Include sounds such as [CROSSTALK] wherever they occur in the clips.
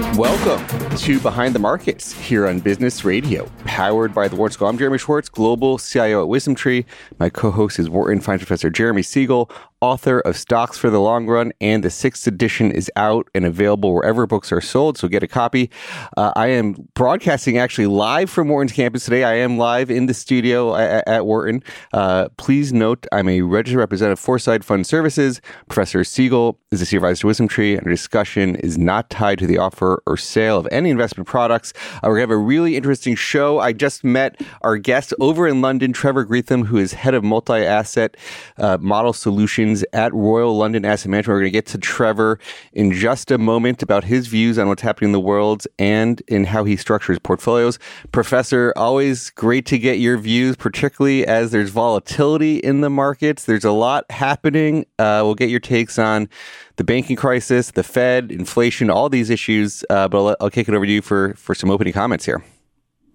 Welcome to Behind the Markets here on Business Radio, powered by the Wharton School. I'm Jeremy Schwartz, Global CIO at WisdomTree. My co-host is Wharton Finance Professor Jeremy Siegel, author of Stocks for the Long Run, and the sixth edition is out and available wherever books are sold. So get a copy. Uh, I am broadcasting actually live from Wharton's campus today. I am live in the studio at, at Wharton. Uh, please note I'm a registered representative for Foreside Fund Services. Professor Siegel is a senior advisor to WisdomTree, and our discussion is not tied to the offer or sale of any investment products. Uh, we're going to have a really interesting show. I just met our guest over in London, Trevor Greetham, who is head of multi asset uh, model solutions at Royal London Asset Management. We're going to get to Trevor in just a moment about his views on what's happening in the world and in how he structures portfolios. Professor, always great to get your views, particularly as there's volatility in the markets. There's a lot happening. Uh, we'll get your takes on the banking crisis, the Fed, inflation, all these issues. Uh, but I'll, I'll kick it over to you for, for some opening comments here.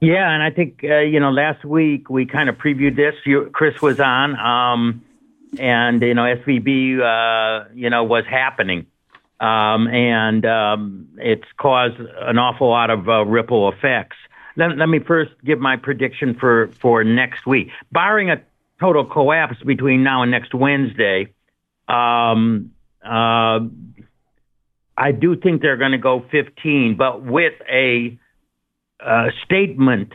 Yeah, and I think uh, you know last week we kind of previewed this. You, Chris was on. Um, and you know SVB, uh, you know, was happening, um, and um, it's caused an awful lot of uh, ripple effects. Let, let me first give my prediction for for next week, barring a total collapse between now and next Wednesday. Um, uh, I do think they're going to go 15, but with a, a statement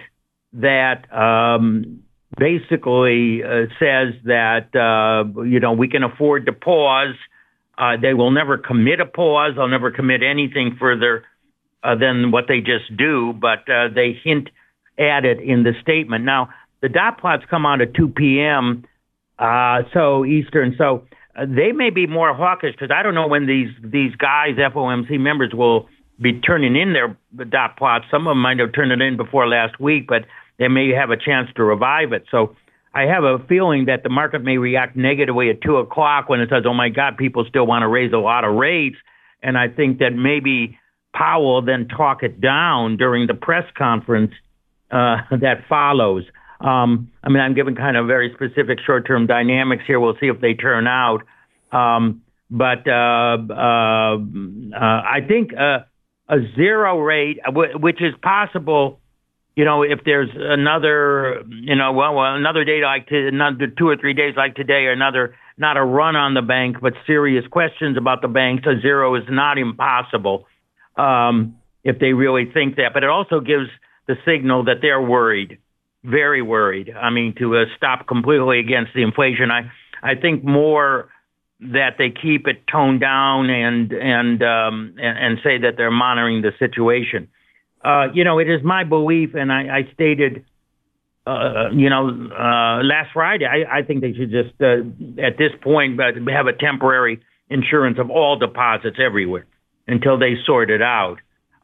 that um, basically uh, says that uh, you know we can afford to pause. Uh, they will never commit a pause. They'll never commit anything further uh, than what they just do, but uh, they hint at it in the statement. Now the dot plots come out at 2 p.m. Uh, so Eastern. So they may be more hawkish because I don't know when these these guys FOMC members will be turning in their dot plots. Some of them might have turned it in before last week, but they may have a chance to revive it. So I have a feeling that the market may react negatively at two o'clock when it says, "Oh my God, people still want to raise a lot of rates," and I think that maybe Powell then talk it down during the press conference uh, [LAUGHS] that follows. Um, I mean, I'm giving kind of very specific short-term dynamics here. We'll see if they turn out. Um, but uh, uh, uh I think uh, a zero rate, which is possible you know, if there's another, you know, well, well another day like to, another two or three days like today, or another, not a run on the bank, but serious questions about the banks, a zero is not impossible um, if they really think that. But it also gives the signal that they're worried, very worried. I mean, to uh, stop completely against the inflation. I, I think more that they keep it toned down and and um, and, and say that they're monitoring the situation uh, you know, it is my belief, and I, I stated, uh, you know, uh, last Friday, I, I think they should just, uh, at this point, have a temporary insurance of all deposits everywhere until they sort it out.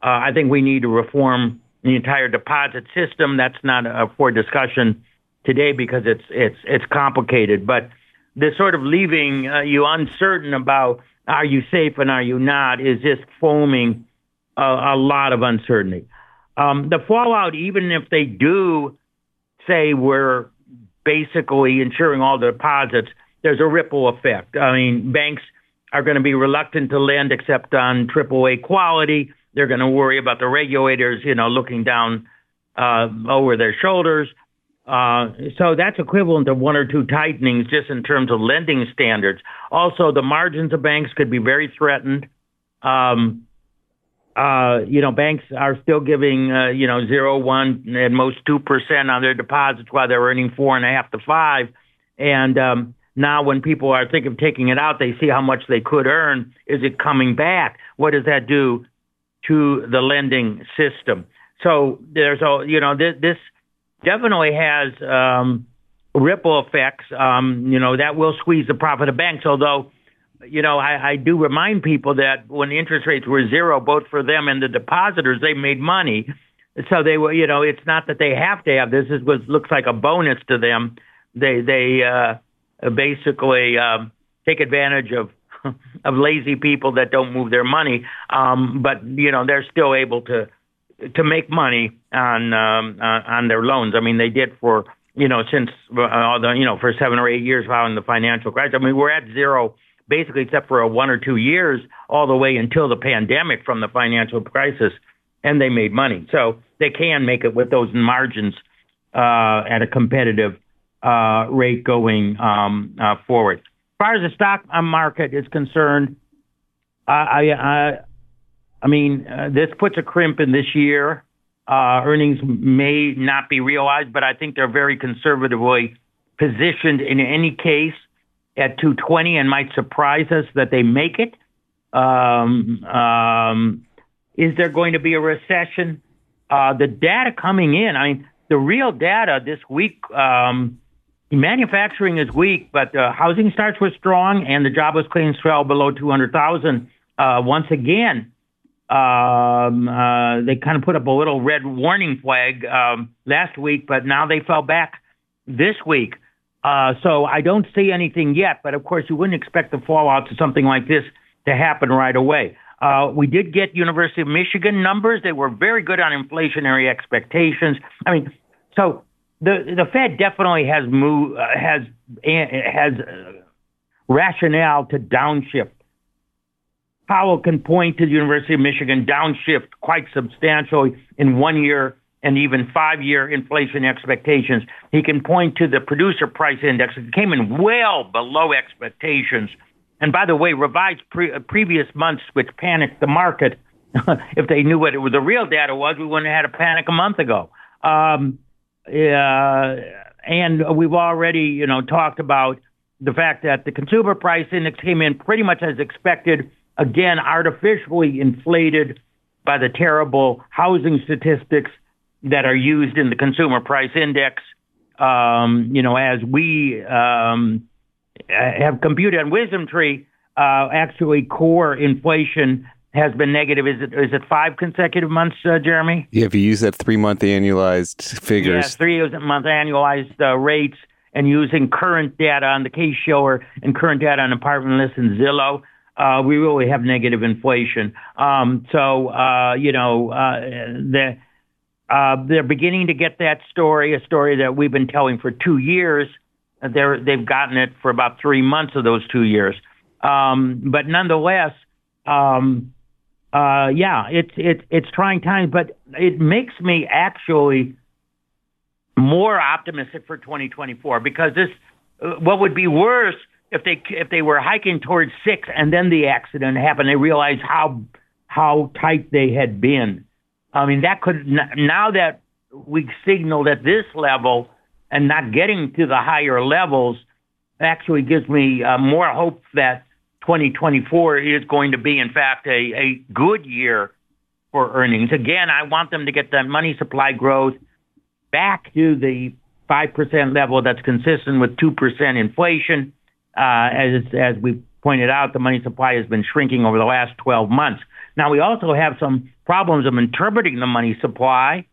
Uh, I think we need to reform the entire deposit system. That's not for discussion today because it's it's it's complicated. But this sort of leaving you uncertain about are you safe and are you not is just foaming a, a lot of uncertainty. Um, the fallout, even if they do say we're basically insuring all the deposits, there's a ripple effect. I mean, banks are going to be reluctant to lend except on AAA quality. They're going to worry about the regulators, you know, looking down uh, over their shoulders. Uh, so that's equivalent to one or two tightenings just in terms of lending standards. Also, the margins of banks could be very threatened. Um, uh, you know, banks are still giving, uh, you know, zero, one, at most two percent on their deposits while they're earning four and a half to five. And um, now, when people are thinking of taking it out, they see how much they could earn. Is it coming back? What does that do to the lending system? So there's a, you know, this, this definitely has um, ripple effects. Um, you know, that will squeeze the profit of banks, although you know, I, I do remind people that when interest rates were zero, both for them and the depositors, they made money. so they were, you know, it's not that they have to have this. It was looks like a bonus to them. They they uh, basically um, take advantage of [LAUGHS] of lazy people that don't move their money. Um, but you know, they're still able to to make money on um, uh, on their loans. I mean, they did for you know since uh, the you know for seven or eight years following the financial crisis. I mean, we're at zero basically except for a one or two years all the way until the pandemic from the financial crisis, and they made money. So they can make it with those margins uh, at a competitive uh, rate going um, uh, forward. As far as the stock market is concerned, I, I, I mean, uh, this puts a crimp in this year. Uh, earnings may not be realized, but I think they're very conservatively positioned in any case at 220 and might surprise us that they make it. Um, um, is there going to be a recession? Uh, the data coming in, I mean, the real data this week, um, manufacturing is weak, but uh, housing starts were strong and the jobless claims fell below 200,000 uh, once again. Um, uh, they kind of put up a little red warning flag um, last week, but now they fell back this week. Uh, so I don't see anything yet, but of course you wouldn't expect the fallout to something like this to happen right away. Uh, we did get University of Michigan numbers. They were very good on inflationary expectations. I mean, so the the Fed definitely has moved, uh, has has uh, rationale to downshift. Powell can point to the University of Michigan downshift quite substantially in one year and even five year inflation expectations. He can point to the producer price index. It came in well below expectations. And by the way, revised pre- uh, previous months, which panicked the market. [LAUGHS] if they knew what it was, the real data was, we wouldn't have had a panic a month ago. Um, uh, and we've already, you know, talked about the fact that the consumer price index came in pretty much as expected. Again, artificially inflated by the terrible housing statistics that are used in the consumer price index. Um, you know, as we um, have computed on WisdomTree, uh, actually core inflation has been negative. Is it is it five consecutive months, uh, Jeremy? Yeah, if you use that three month annualized figures, yeah, three month annualized uh, rates, and using current data on the Case-Shiller and current data on apartment lists and Zillow. Uh, we really have negative inflation. Um, so, uh, you know, uh, the, uh, they're beginning to get that story, a story that we've been telling for two years. They're, they've gotten it for about three months of those two years. Um, but nonetheless, um, uh, yeah, it's it's it's trying times, but it makes me actually more optimistic for 2024 because this, uh, what would be worse if they if they were hiking towards six and then the accident happened, they realized how how tight they had been. I mean, that could now that we signaled at this level and not getting to the higher levels actually gives me uh, more hope that 2024 is going to be, in fact, a, a good year for earnings. Again, I want them to get that money supply growth back to the 5% level that's consistent with 2% inflation. Uh, as, as we pointed out, the money supply has been shrinking over the last 12 months. Now, we also have some problems of interpreting the money supply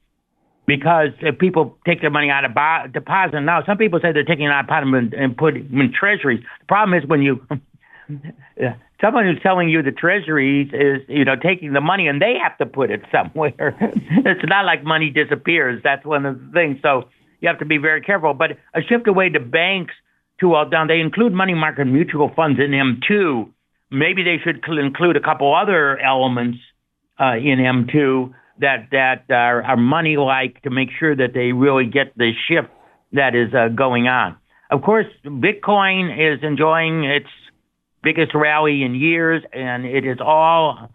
because if people take their money out of bo- deposit now, some people say they're taking it out of deposit and put it in treasuries. The problem is when you [LAUGHS] someone who's telling you the treasuries is you know taking the money and they have to put it [LAUGHS] somewhere. it's not like money disappears. That's one of the things. So you have to be very careful. But a shift away to banks to all down. They include money market mutual funds in M2 maybe they should include a couple other elements uh, in M2 that that are, are money like to make sure that they really get the shift that is uh, going on. Of course, Bitcoin is enjoying its biggest rally in years, and it is all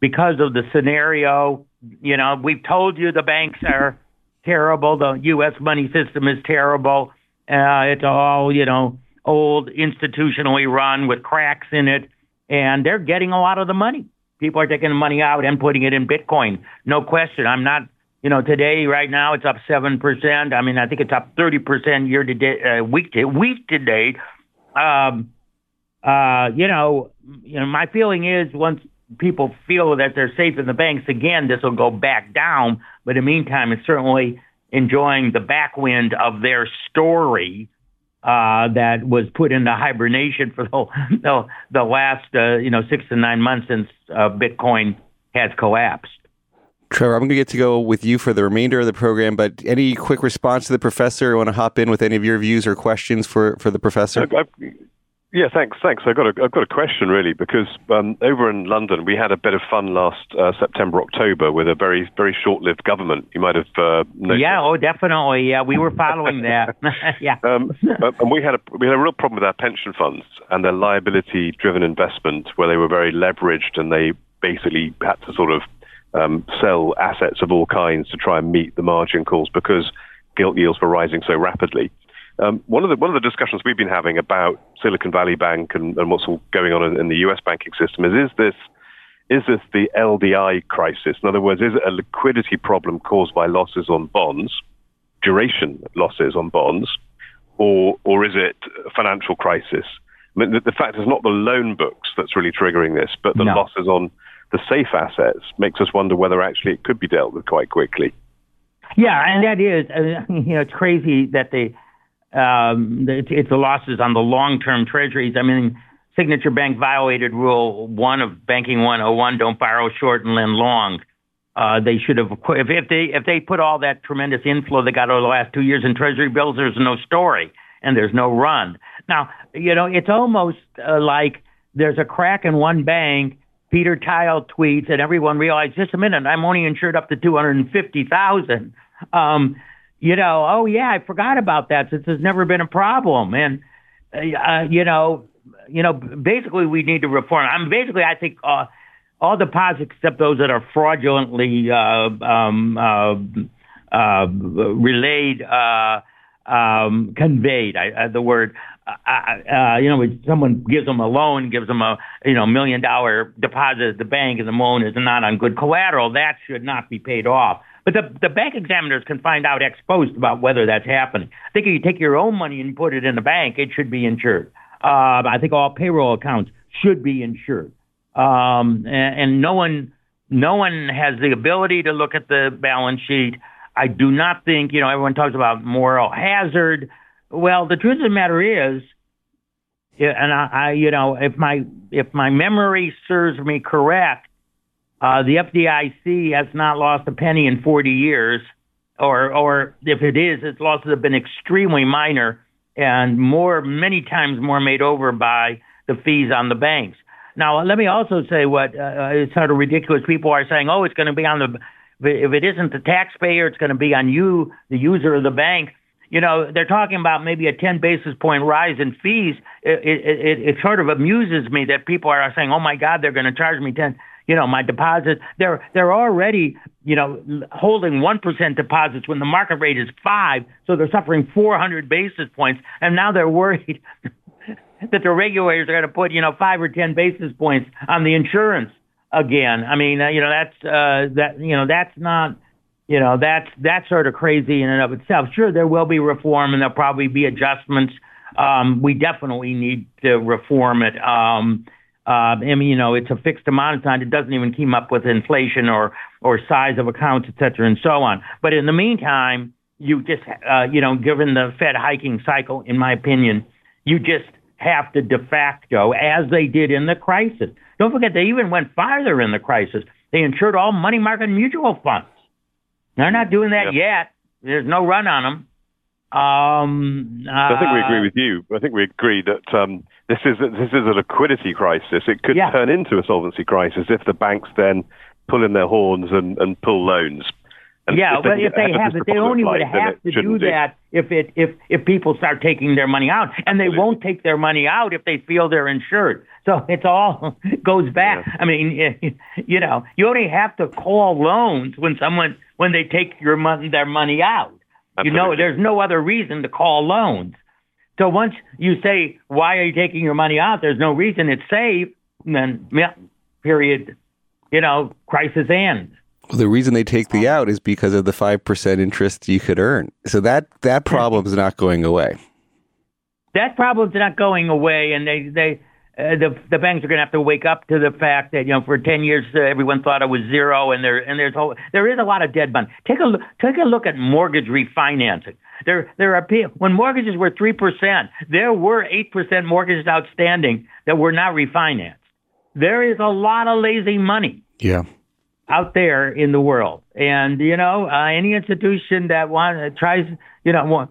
because of the scenario. You know, we've told you the banks are terrible, the U.S. money system is terrible. Uh, it's all, you know, old, institutionally run with cracks in it, and they're getting a lot of the money. People are taking the money out and putting it in Bitcoin. No question. I'm not, you know, today, right now, it's up 7%. I mean, I think it's up 30% year to date, uh, week to week to date. Um, uh, you know, you know, my feeling is once people feel that they're safe in the banks again, this will go back down. But in the meantime, it's certainly enjoying the backwind of their story uh, that was put into hibernation for the the, the last uh, you know six to nine months since uh, Bitcoin has collapsed. Trevor, I'm going to get to go with you for the remainder of the program, but any quick response to the professor? You want to hop in with any of your views or questions for, for the professor? I, I, yeah, thanks. Thanks. I've got a, I've got a question really because um, over in London we had a bit of fun last uh, September October with a very very short-lived government. You might have uh, noticed. Yeah, oh, definitely. Yeah, we were following that. [LAUGHS] [LAUGHS] yeah. Um, and we had a we had a real problem with our pension funds and their liability-driven investment, where they were very leveraged and they basically had to sort of um, sell assets of all kinds to try and meet the margin calls because gilt yields were rising so rapidly. Um, one of the one of the discussions we've been having about Silicon Valley Bank and, and what's all going on in, in, the U.S. banking system is is this is this the LDI crisis? In other words, is it a liquidity problem caused by losses on bonds, duration losses on bonds, or or is it a financial crisis? I mean, the, the fact is not the loan books that's really triggering this, but the no. losses on the safe assets makes us wonder whether actually it could be dealt with quite quickly. Yeah, and that is, uh, [LAUGHS] you know, it's crazy that they um, it's the losses on the long-term treasuries. I mean, Signature Bank violated Rule One of Banking 101: Don't borrow short and lend long. Uh, they should have if, if they if they put all that tremendous inflow they got over the last two years in Treasury bills. There's no story and there's no run. Now, you know, it's almost uh, like there's a crack in one bank. Peter Thiel tweets, and everyone realizes, just a minute, I'm only insured up to two hundred and fifty thousand. Um, you know, oh yeah, I forgot about that since there's never been a problem. And uh, you know, you know, basically we need to reform. I mean, basically, I think uh, all deposits except those that are fraudulently uh, um, uh, uh, relayed, uh, um, conveyed. I, uh, the word. Uh, uh, you know, someone gives them a loan, gives them a you know million dollar deposit at the bank, and the loan is not on good collateral, that should not be paid off. But the, the bank examiners can find out ex post about whether that's happening. I think if you take your own money and put it in the bank, it should be insured. Uh, I think all payroll accounts should be insured. Um, and, and no one, no one has the ability to look at the balance sheet. I do not think, you know, everyone talks about moral hazard. Well, the truth of the matter is, and I, I you know, if my if my memory serves me correct, uh, the FDIC has not lost a penny in 40 years, or or if it is, its losses have been extremely minor and more, many times more made over by the fees on the banks. Now, let me also say what uh, is sort of ridiculous. People are saying, "Oh, it's going to be on the if it isn't the taxpayer, it's going to be on you, the user of the bank." You know, they're talking about maybe a 10 basis point rise in fees. It, it, it, it sort of amuses me that people are saying, "Oh my God, they're going to charge me 10." You know, my deposits. They're they're already, you know, holding one percent deposits when the market rate is five, so they're suffering 400 basis points, and now they're worried [LAUGHS] that the regulators are going to put, you know, five or ten basis points on the insurance again. I mean, uh, you know, that's uh, that, you know, that's not. You know that's that's sort of crazy in and of itself. Sure, there will be reform and there'll probably be adjustments. Um, we definitely need to reform it. Um, uh, I mean, you know, it's a fixed amount of time. It doesn't even keep up with inflation or or size of accounts, et cetera, and so on. But in the meantime, you just, uh, you know, given the Fed hiking cycle, in my opinion, you just have to de facto, as they did in the crisis. Don't forget, they even went farther in the crisis. They insured all money market mutual funds. They're not doing that yep. yet. There's no run on them. Um, uh, I think we agree with you. I think we agree that um, this is a, this is a liquidity crisis. It could yeah. turn into a solvency crisis if the banks then pull in their horns and, and pull loans. And yeah, but if they have, they only would have to do that if it if if people start taking their money out, and they won't take their money out if they feel they're insured. So it's all [LAUGHS] goes back. Yeah. I mean, you know, you only have to call loans when someone when they take your money their money out. Absolutely. You know, there's no other reason to call loans. So once you say, why are you taking your money out? There's no reason it's safe. then, yeah, period. You know, crisis ends. Well, the reason they take the out is because of the 5% interest you could earn. So that, that problem is not going away. That problem's not going away. And they, they, uh, the the banks are going to have to wake up to the fact that you know for 10 years uh, everyone thought it was zero and there and there's whole, there is a lot of dead money. Take a look, take a look at mortgage refinancing. There there are when mortgages were 3%, there were 8% mortgages outstanding that were not refinanced. There is a lot of lazy money. Yeah. Out there in the world, and you know, uh, any institution that want, uh, tries, you know,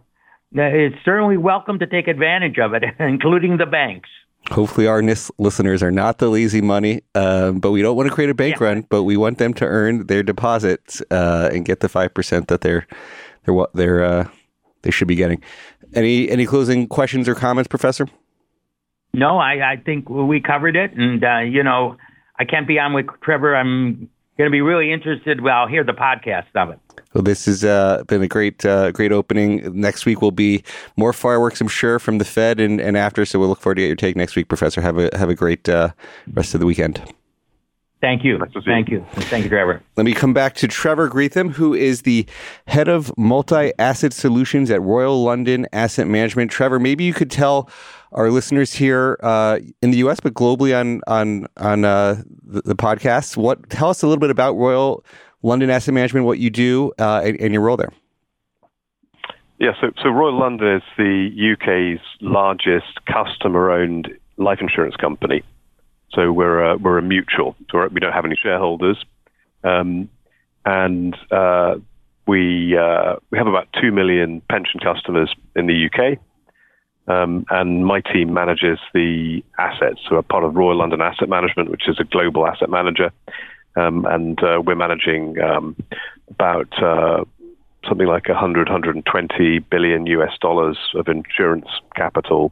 is certainly welcome to take advantage of it, [LAUGHS] including the banks. Hopefully, our nis- listeners are not the lazy money, um, but we don't want to create a bank yeah. run. But we want them to earn their deposits uh, and get the five percent that they're they're what they're uh, they should be getting. Any any closing questions or comments, Professor? No, I, I think we covered it, and uh, you know, I can't be on with Trevor. I'm going to be really interested. Well, I'll hear the podcast of it. Well, this has uh, been a great, uh, great opening. Next week will be more fireworks, I'm sure, from the Fed and, and after. So we'll look forward to get your take next week, Professor. Have a have a great uh, rest of the weekend. Thank you. Thank you. Thank you, Trevor. Let me come back to Trevor Greetham, who is the head of multi asset solutions at Royal London Asset Management. Trevor, maybe you could tell our listeners here uh, in the U.S., but globally on on on uh, the, the podcast, what tell us a little bit about Royal London Asset Management, what you do, uh, and, and, your role there. Yeah, so, so Royal London is the UK's largest customer-owned life insurance company. So we're a, we're a mutual. So we don't have any shareholders, um, and uh, we uh, we have about two million pension customers in the UK. Um, and my team manages the assets. So we're part of Royal London Asset Management, which is a global asset manager um, and uh, we're managing um, about uh, something like 100, 120 billion US dollars of insurance capital,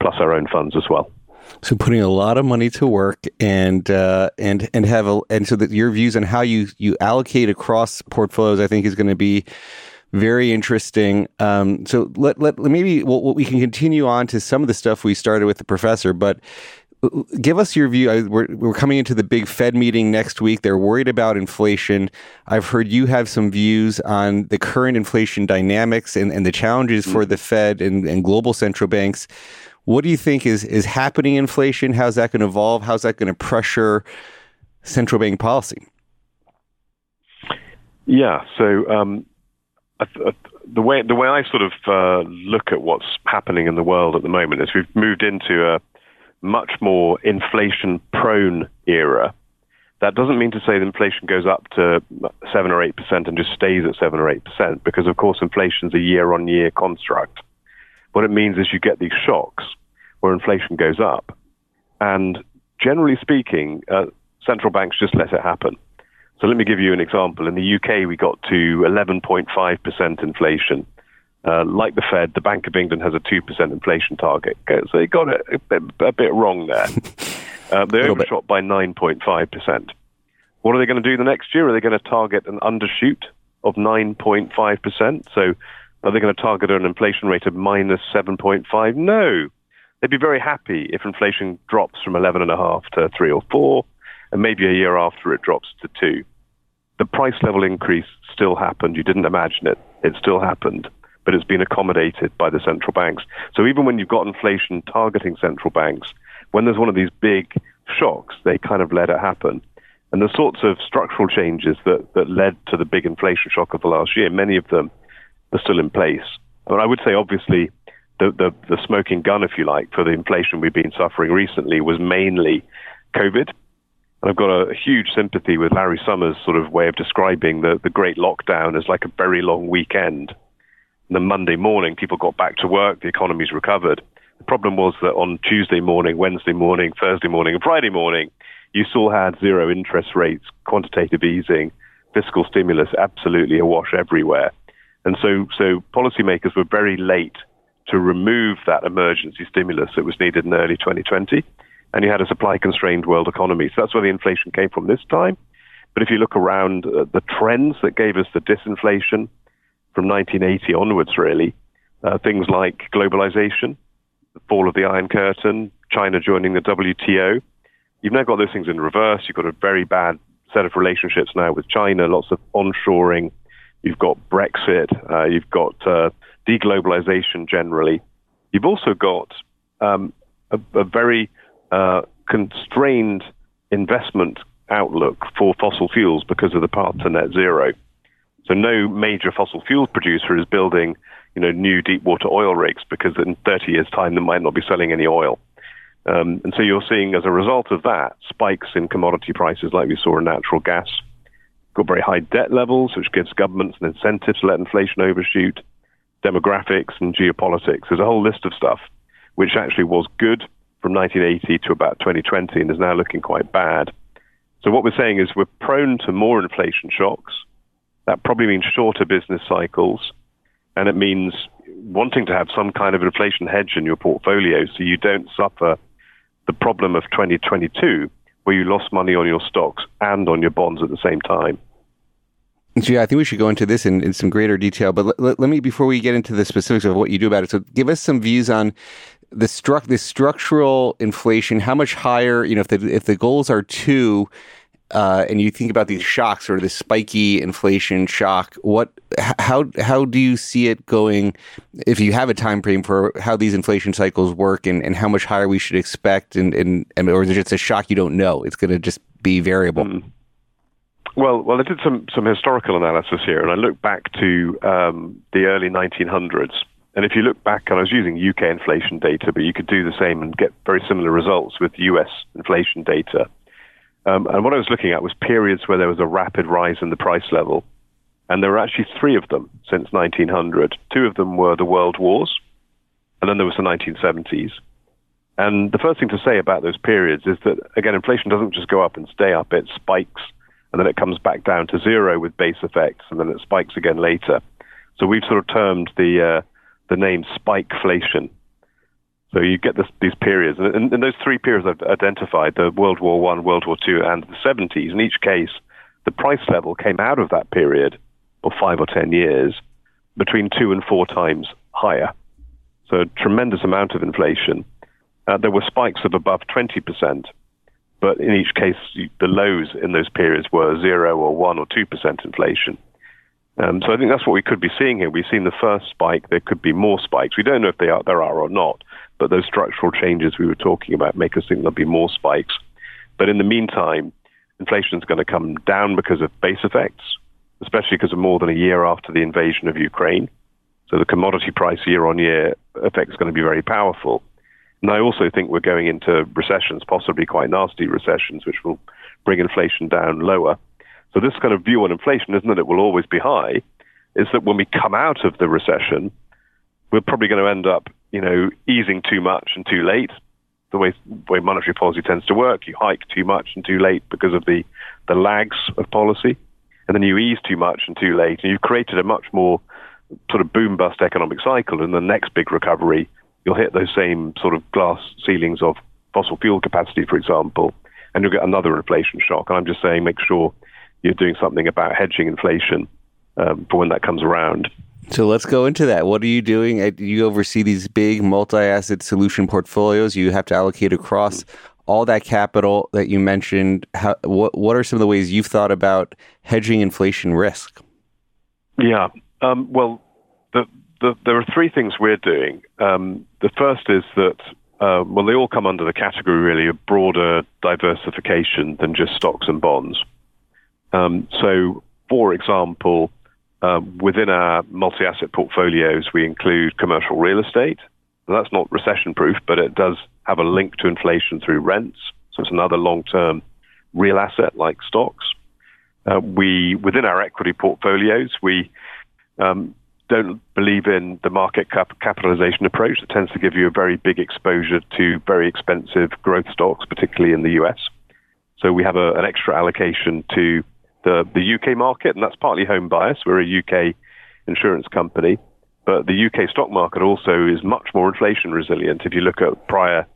plus our own funds as well. So putting a lot of money to work and uh, and and have a and so that your views on how you you allocate across portfolios, I think, is going to be very interesting. Um, so let, let maybe well, we can continue on to some of the stuff we started with the professor, but give us your view. We're, we're coming into the big Fed meeting next week. They're worried about inflation. I've heard you have some views on the current inflation dynamics and, and the challenges for the Fed and, and global central banks. What do you think is, is happening in inflation? How's that going to evolve? How's that going to pressure central bank policy? Yeah, so um, the way the way I sort of uh, look at what's happening in the world at the moment is we've moved into a much more inflation prone era. That doesn't mean to say that inflation goes up to 7 or 8% and just stays at 7 or 8%, because of course inflation is a year on year construct. What it means is you get these shocks where inflation goes up. And generally speaking, uh, central banks just let it happen. So let me give you an example. In the UK, we got to 11.5% inflation uh, like the Fed, the Bank of England has a 2% inflation target. So they got it a bit, a bit wrong there. [LAUGHS] uh, they overshot bit. by 9.5%. What are they going to do the next year? Are they going to target an undershoot of 9.5%? So are they going to target an inflation rate of minus 7.5? No. They'd be very happy if inflation drops from 11.5 to 3 or 4, and maybe a year after it drops to 2. The price level increase still happened. You didn't imagine it. It still happened but it's been accommodated by the central banks. So even when you've got inflation targeting central banks, when there's one of these big shocks, they kind of let it happen. And the sorts of structural changes that, that led to the big inflation shock of the last year, many of them are still in place. I, I would say, obviously, the, the, the smoking gun, if you like, for the inflation we've been suffering recently was mainly COVID. And I've got a, a, huge sympathy with Larry Summers' sort of way of describing the, the great lockdown as like a very long weekend the Monday morning, people got back to work, the economy's recovered. The problem was that on Tuesday morning, Wednesday morning, Thursday morning, and Friday morning, you still had zero interest rates, quantitative easing, fiscal stimulus absolutely awash everywhere. And so, so policymakers were very late to remove that emergency stimulus that was needed in early 2020. And you had a supply constrained world economy. So that's where the inflation came from this time. But if you look around uh, the trends that gave us the disinflation, from 1980 onwards, really. Uh, things like globalization, the fall of the Iron Curtain, China joining the WTO. You've now got those things in reverse. You've got a very bad set of relationships now with China, lots of onshoring. You've got Brexit. Uh, you've got uh, deglobalization generally. You've also got um, a, a, very uh, constrained investment outlook for fossil fuels because of the path to net zero. So no major fossil fuel producer is building, you know, new deep water oil rigs because in 30 years' time they might not be selling any oil. Um, and so you're seeing, as a result of that, spikes in commodity prices like we saw in natural gas. Got very high debt levels, which gives governments an incentive to let inflation overshoot. Demographics and geopolitics. There's a whole list of stuff which actually was good from 1980 to about 2020 and is now looking quite bad. So what we're saying is we're prone to more inflation shocks. That probably means shorter business cycles, and it means wanting to have some kind of inflation hedge in your portfolio so you don't suffer the problem of 2022 where you lost money on your stocks and on your bonds at the same time. Yeah, I think we should go into this in, in some greater detail. But let, let, me, before we get into the specifics of what you do about it, so give us some views on the struct the structural inflation. How much higher? You know, if the if the goals are two, uh, and you think about these shocks or this spiky inflation shock, what how how do you see it going? If you have a time frame for how these inflation cycles work, and, and how much higher we should expect, and, and, and or is it just a shock you don't know? It's going to just be variable. Mm. Well, well, I did some some historical analysis here, and I looked back to um, the early 1900s. And if you look back, and I was using UK inflation data, but you could do the same and get very similar results with US inflation data. Um, and what I was looking at was periods where there was a rapid rise in the price level. And there were actually three of them since 1900. Two of them were the world wars, and then there was the 1970s. And the first thing to say about those periods is that, again, inflation doesn't just go up and stay up, it spikes, and then it comes back down to zero with base effects, and then it spikes again later. So we've sort of termed the, uh, the name spikeflation. So you get this, these periods, and in, those three periods I've identified, the World War One, World War Two, and the 70s, in each case, the price level came out of that period, or five or ten years, between two and four times higher. So a tremendous amount of inflation. Uh, there were spikes of above 20%, but in each case, the lows in those periods were zero or one or 2% inflation. Um, so I think that's what we could be seeing here. We've seen the first spike. There could be more spikes. We don't know if they are, there are or not. But those structural changes we were talking about make us think there'll be more spikes. But in the meantime, inflation is going to come down because of base effects, especially because of more than a year after the invasion of Ukraine. So the commodity price year on year effect is going to be very powerful. And I also think we're going into recessions, possibly quite nasty recessions, which will bring inflation down lower. So this kind of view on inflation isn't that it will always be high, is that when we come out of the recession, we're probably going to end up you know, easing too much and too late. The way, way monetary policy tends to work, you hike too much and too late because of the, the lags of policy. And then you ease too much and too late. And you've created a much more sort of boom bust economic cycle. And the next big recovery, you'll hit those same sort of glass ceilings of fossil fuel capacity, for example, and you'll get another inflation shock. And I'm just saying, make sure you're doing something about hedging inflation um, for when that comes around. So let's go into that. What are you doing? You oversee these big multi-asset solution portfolios. You have to allocate across all that capital that you mentioned. How, what what are some of the ways you've thought about hedging inflation risk? Yeah. Um, well, the, the, there are three things we're doing. Um, the first is that uh, well, they all come under the category really of broader diversification than just stocks and bonds. Um, so, for example um, within our multi-asset portfolios, we include commercial real estate. that's not recession-proof, but it does have a link to inflation through rents. So it's another long-term real asset like stocks. Uh, we within our equity portfolios, we um, don't believe in the market cap- capitalization approach that tends to give you a very big exposure to very expensive growth stocks, particularly in the US. So we have a, an extra allocation to the, the UK market, and that's partly home bias. We're a UK insurance company, but the UK stock market also is much more inflation resilient. If you look at prior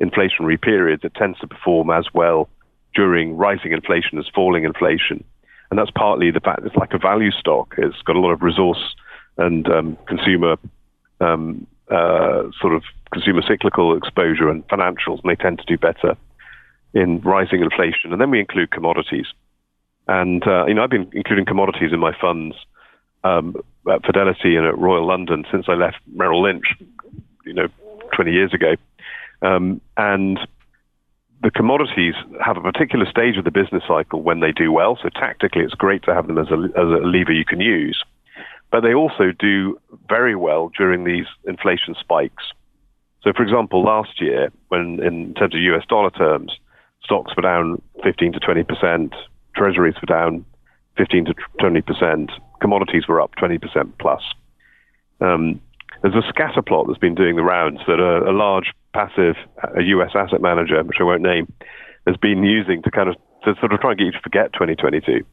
inflationary periods, it tends to perform as well during rising inflation as falling inflation. And that's partly the fact it's like a value stock. It's got a lot of resource and um, consumer um, uh, sort of consumer cyclical exposure and financials, and they tend to do better in rising inflation. And then we include commodities. And uh, you know, I've been including commodities in my funds um, at Fidelity and at Royal London since I left Merrill Lynch, you know, 20 years ago. Um, and the commodities have a particular stage of the business cycle when they do well. So tactically, it's great to have them as a, as a lever you can use. But they also do very well during these inflation spikes. So, for example, last year, when in terms of US dollar terms, stocks were down 15 to 20 percent, treasuries were down 15 to 20 percent, commodities were up 20 percent plus. Um, there's a scatter plot that's been doing the rounds that a, a large passive a US asset manager, which I won't name, has been using to kind of to sort of try and get you to forget 2022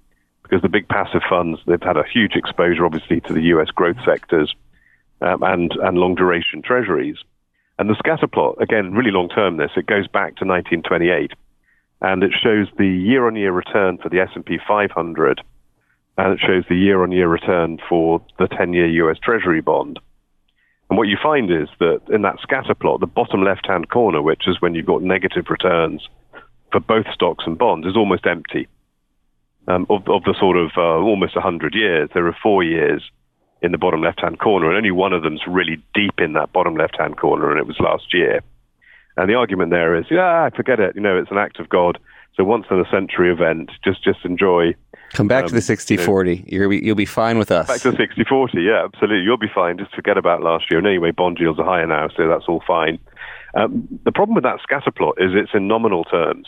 because the big passive funds they've had a huge exposure obviously to the US growth sectors um, and and long duration treasuries. And the scatter plot again really long term this it goes back to 1928 and it shows the year on year return for the S&P 500 and it shows the year on year return for the 10 year US treasury bond. And what you find is that in that scatter plot, the bottom left-hand corner, which is when you've got negative returns for both stocks and bonds, is almost empty. Um, of, of, the sort of uh, almost 100 years, there are four years in the bottom left-hand corner, and only one of them's really deep in that bottom left-hand corner, and it was last year. And the argument there is, yeah, forget it. You know, it's an act of God. So once in a century event, just just enjoy Come back um, to the 60 you 40. You'll be, you'll be fine with us. Back to the 60 40, yeah, absolutely. You'll be fine. Just forget about last year. And anyway, bond yields are higher now, so that's all fine. Um, the problem with that scatter plot is it's in nominal terms.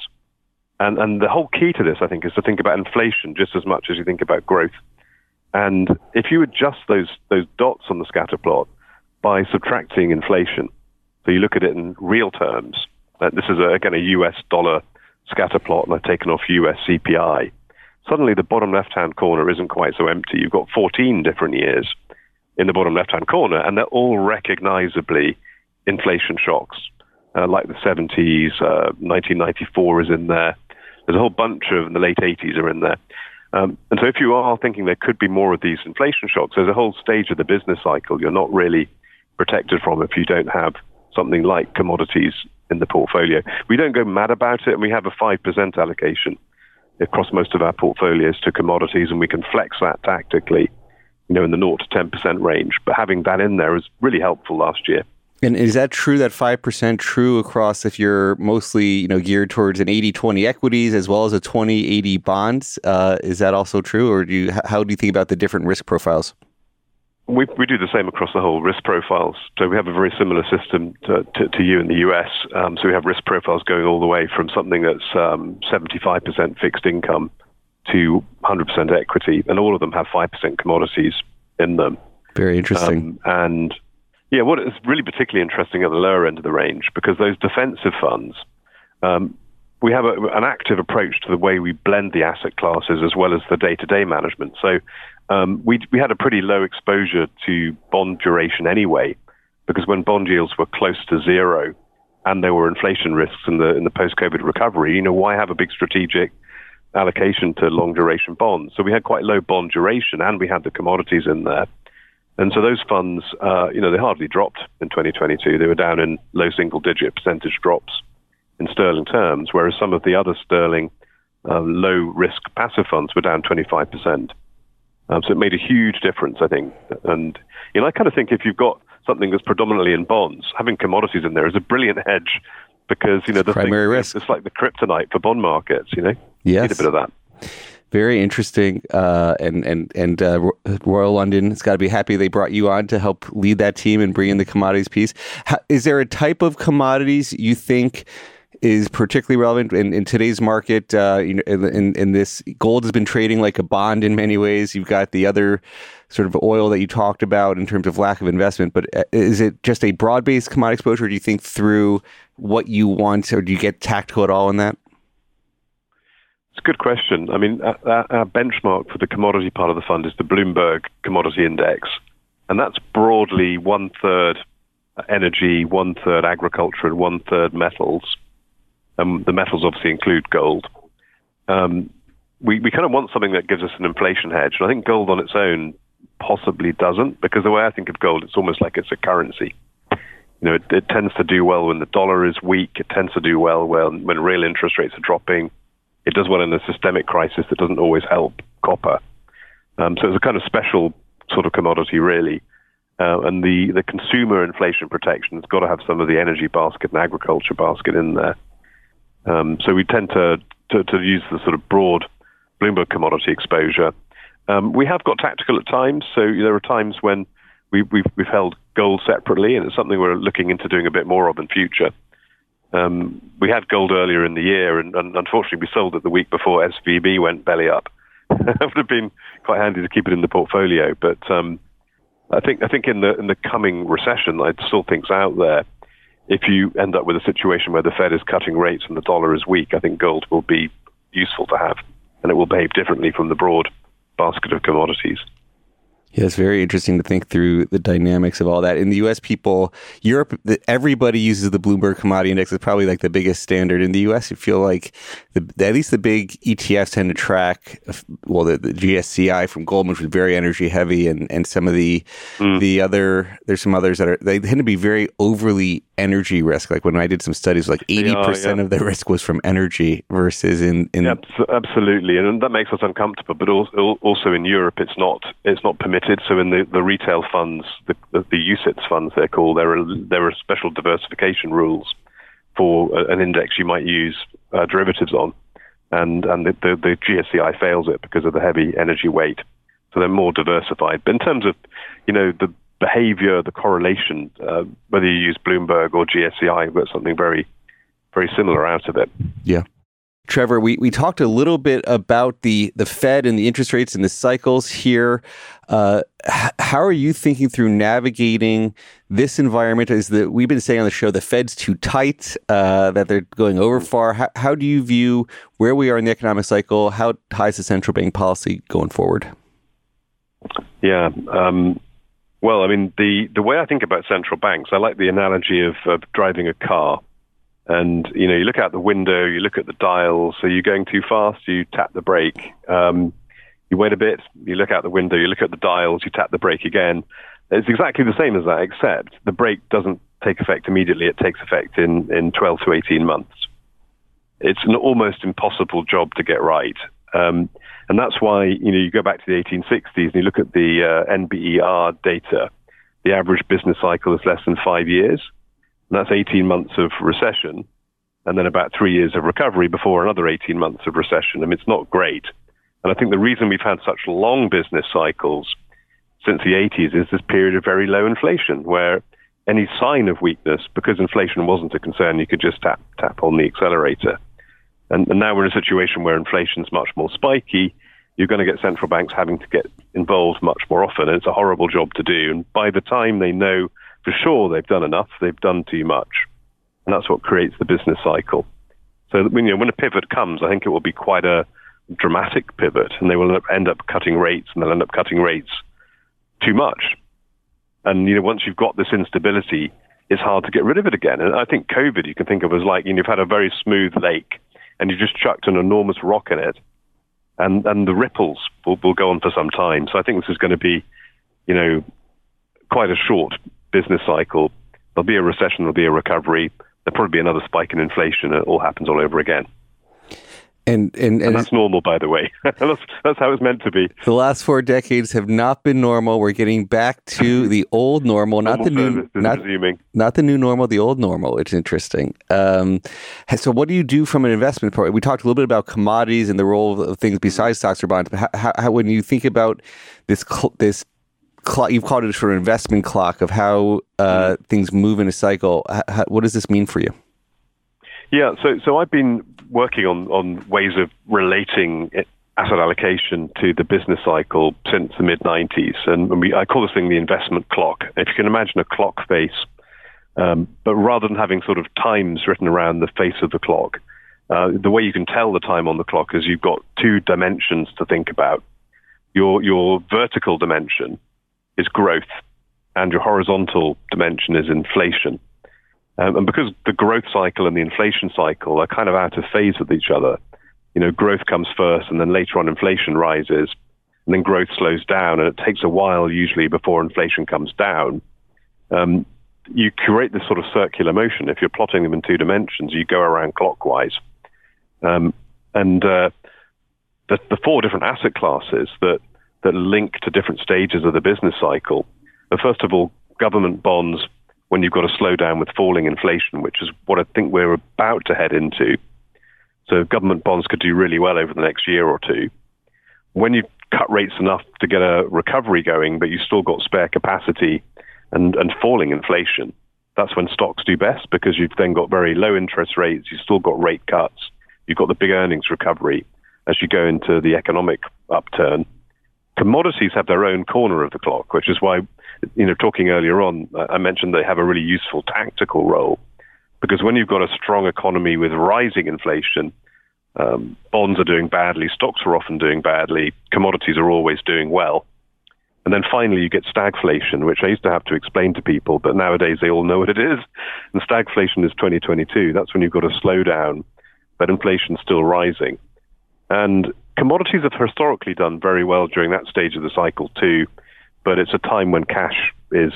And, and the whole key to this, I think, is to think about inflation just as much as you think about growth. And if you adjust those, those dots on the scatter plot by subtracting inflation, so you look at it in real terms, uh, this is, a, again, a US dollar scatter plot, and I've taken off US CPI suddenly the bottom left-hand corner isn't quite so empty. You've got 14 different years in the bottom left-hand corner, and they're all recognizably inflation shocks, uh, like the 70s, uh, 1994 is in there. There's a whole bunch of in the late 80s are in there. Um, and so if you are thinking there could be more of these inflation shocks, there's a whole stage of the business cycle you're not really protected from if you don't have something like commodities in the portfolio. We don't go mad about it, and we have a 5% allocation across most of our portfolios to commodities, and we can flex that tactically, you know, in the 0 to 10% range. But having that in there is really helpful last year. And is that true, that 5% true across if you're mostly, you know, geared towards an 80-20 equities as well as a 20-80 bonds? Uh, is that also true? Or do you, how do you think about the different risk profiles? We, we do the same across the whole risk profiles. So we have a very similar system to, to, to you in the US. Um, so we have risk profiles going all the way from something that's um, 75% fixed income to 100% equity, and all of them have 5% commodities in them. Very interesting. Um, and yeah, what is really particularly interesting at the lower end of the range, because those defensive funds, um, we have a, an active approach to the way we blend the asset classes as well as the day-to-day management. So um, we, we had a pretty low exposure to bond duration anyway, because when bond yields were close to zero and there were inflation risks in the in the post-COVID recovery, you know, why have a big strategic allocation to long duration bonds? So we had quite low bond duration, and we had the commodities in there. And so those funds, uh, you know, they hardly dropped in 2022. They were down in low single-digit percentage drops in sterling terms, whereas some of the other sterling uh, low-risk passive funds were down 25 percent. Um, so it made a huge difference, I think. And you know, I kind of think if you've got something that's predominantly in bonds, having commodities in there is a brilliant hedge because you know the primary thing, risk. It's like the kryptonite for bond markets. You know, yes. need a bit of that. Very interesting, uh, and and and uh, Royal London has got to be happy they brought you on to help lead that team and bring in the commodities piece. How, is there a type of commodities you think is particularly relevant in, in today's market. Uh, you know, in, in, this gold has been trading like a bond in many ways. You've got the other sort of oil that you talked about in terms of lack of investment. But uh, is it just a broad based commodity exposure? do you think through what you want, or do you get tactical at all in that? It's a good question. I mean, our, our benchmark for the commodity part of the fund is the Bloomberg Commodity Index, and that's broadly one third energy, one third agriculture, and one third metals. Um, the metals obviously include gold. Um, we, we kind of want something that gives us an inflation hedge. And I think gold on its own possibly doesn't, because the way I think of gold, it's almost like it's a currency. You know, it, it tends to do well when the dollar is weak. It tends to do well when, when real interest rates are dropping. It does well in a systemic crisis that doesn't always help copper. Um, so it's a kind of special sort of commodity, really. Uh, and the, the consumer inflation protection has got to have some of the energy basket and agriculture basket in there. Um, so we tend to, to, to use the sort of broad Bloomberg commodity exposure. Um, we have got tactical at times, so there are times when we, we've, we've held gold separately, and it's something we're looking into doing a bit more of in future. Um, we had gold earlier in the year, and, and, unfortunately, we sold it the week before SVB went belly up. [LAUGHS] it would have been quite handy to keep it in the portfolio, but um, I think I think in the in the coming recession, I still think's out there. If you end up with a situation where the Fed is cutting rates and the dollar is weak, I think gold will be useful to have, and it will behave differently from the broad basket of commodities. Yeah, it's very interesting to think through the dynamics of all that. In the U.S., people, Europe, everybody uses the Bloomberg Commodity Index. It's probably like the biggest standard. In the U.S., you feel like the, at least the big ETFs tend to track, well, the, the GSCI from Goldman, which is very energy heavy, and, and some of the mm. the other, there's some others that are, they tend to be very overly energy risk. Like when I did some studies, like 80% yeah. of the risk was from energy versus in. in yeah, absolutely. And that makes us uncomfortable. But also, in Europe, it's not, it's not permitted. So in the, the retail funds, the, the, the UCITS funds, they're called, there are, there are special diversification rules for an index you might use uh, derivatives on. And, and the, the, the GSCI fails it because of the heavy energy weight. So they're more diversified. But in terms of, you know, the behavior, the correlation, uh, whether you use Bloomberg or GSCI, you've got something very, very similar out of it. Yeah. Trevor, we, we talked a little bit about the, the Fed and the interest rates and the cycles here. Uh, h- how are you thinking through navigating this environment? Is that we've been saying on the show the Fed's too tight, uh, that they're going over far. How, how do you view where we are in the economic cycle? How is the central bank policy going forward? Yeah. Um, well, I mean, the, the way I think about central banks, I like the analogy of, of driving a car and you know, you look out the window, you look at the dials. So you're going too fast, you tap the brake. Um, you wait a bit, you look out the window, you look at the dials, you tap the brake again. It's exactly the same as that, except the brake doesn't take effect immediately. It takes effect in, in 12 to 18 months. It's an almost impossible job to get right. Um, and that's why, you know, you go back to the 1860s and you look at the uh, NBER data, the average business cycle is less than five years. And that's 18 months of recession and then about three years of recovery before another 18 months of recession. I mean, it's not great. And I think the reason we've had such long business cycles since the 80s is this period of very low inflation where any sign of weakness, because inflation wasn't a concern, you could just tap, tap on the accelerator. And, and now we're in a situation where inflation's much more spiky. You're going to get central banks having to get involved much more often, and it's a horrible job to do. And by the time they know for sure they've done enough, they've done too much. And that's what creates the business cycle. So when, you know, when a pivot comes, I think it will be quite a dramatic pivot, and they will end up cutting rates, and they'll end up cutting rates too much. And you know, once you've got this instability, it's hard to get rid of it again. And I think COVID, you can think of as like you know, you've had a very smooth lake, and you just chucked an enormous rock in it, and and the ripples will, will go on for some time. So I think this is going to be, you know, quite a short business cycle. There'll be a recession, there'll be a recovery, there'll probably be another spike in inflation. It all happens all over again. And, and, and, and, that's normal, by the way. [LAUGHS] that's, that's how it's meant to be. The last four decades have not been normal. We're getting back to the old normal, not normal the new, not, not, the new normal, the old normal. It's interesting. Um, so, what do you do from an investment point? We talked a little bit about commodities and the role of things besides stocks or bonds. But how, how, when you think about this this clock, you've called it a sort of investment clock of how uh, mm-hmm. things move in a cycle. How, what does this mean for you? Yeah, so so I've been working on on ways of relating asset allocation to the business cycle since the mid '90s, and we, I call this thing the investment clock. If you can imagine a clock face, um, but rather than having sort of times written around the face of the clock, uh, the way you can tell the time on the clock is you've got two dimensions to think about. Your your vertical dimension is growth, and your horizontal dimension is inflation. Um, and because the growth cycle and the inflation cycle are kind of out of phase with each other, you know, growth comes first, and then later on inflation rises, and then growth slows down, and it takes a while usually before inflation comes down. Um, you create this sort of circular motion. If you're plotting them in two dimensions, you go around clockwise. Um, and uh, the, the, four different asset classes that that link to different stages of the business cycle. But first of all, government bonds, when you've got a slowdown with falling inflation, which is what I think we're about to head into, So government bonds could do really well over the next year or two. When you cut rates enough to get a recovery going, but you've still got spare capacity and, and falling inflation, that's when stocks do best because you've then got very low interest rates, you've still got rate cuts, you've got the big earnings recovery as you go into the economic upturn. Commodities have their own corner of the clock, which is why, you know, talking earlier on, I mentioned they have a really useful tactical role because when you've got a strong economy with rising inflation, um, bonds are doing badly, stocks are often doing badly, commodities are always doing well. And then finally, you get stagflation, which I used to have to explain to people, but nowadays they all know what it is. And stagflation is 2022. That's when you've got a slowdown, but inflation's still rising. And commodities have historically done very well during that stage of the cycle too, but it's a time when cash is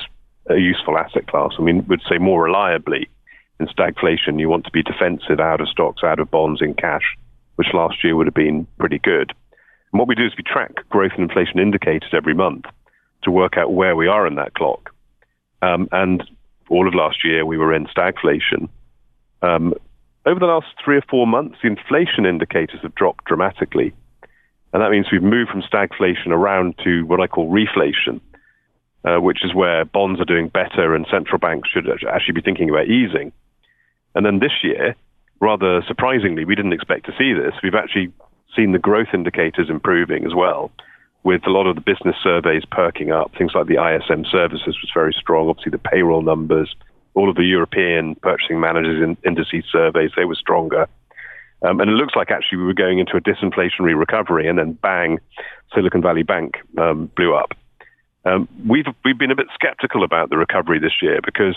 a useful asset class. I mean, we'd say more reliably in stagflation, you want to be defensive out of stocks, out of bonds, in cash, which last year would have been pretty good. And what we do is we track growth and inflation indicators every month to work out where we are in that clock. Um, and all of last year, we were in stagflation. Um, over the last three or four months, the inflation indicators have dropped dramatically. And that means we've moved from stagflation around to what I call reflation, uh, which is where bonds are doing better and central banks should actually be thinking about easing. And then this year, rather surprisingly, we didn't expect to see this. We've actually seen the growth indicators improving as well, with a lot of the business surveys perking up. Things like the ISM services was very strong. Obviously, the payroll numbers, all of the European purchasing managers in indices surveys, they were stronger. Um, and it looks like actually we were going into a disinflationary recovery, and then bang, Silicon Valley Bank um, blew up. Um, we've we've been a bit skeptical about the recovery this year because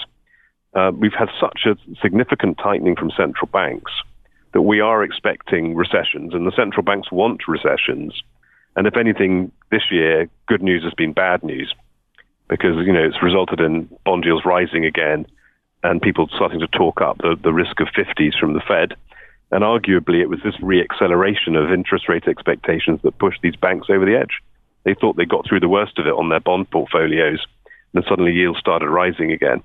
uh, we've had such a significant tightening from central banks that we are expecting recessions, and the central banks want recessions. And if anything, this year, good news has been bad news because you know it's resulted in bond yields rising again, and people starting to talk up the, the risk of 50s from the Fed. And arguably, it was this reacceleration of interest rate expectations that pushed these banks over the edge. They thought they got through the worst of it on their bond portfolios, and then suddenly yields started rising again.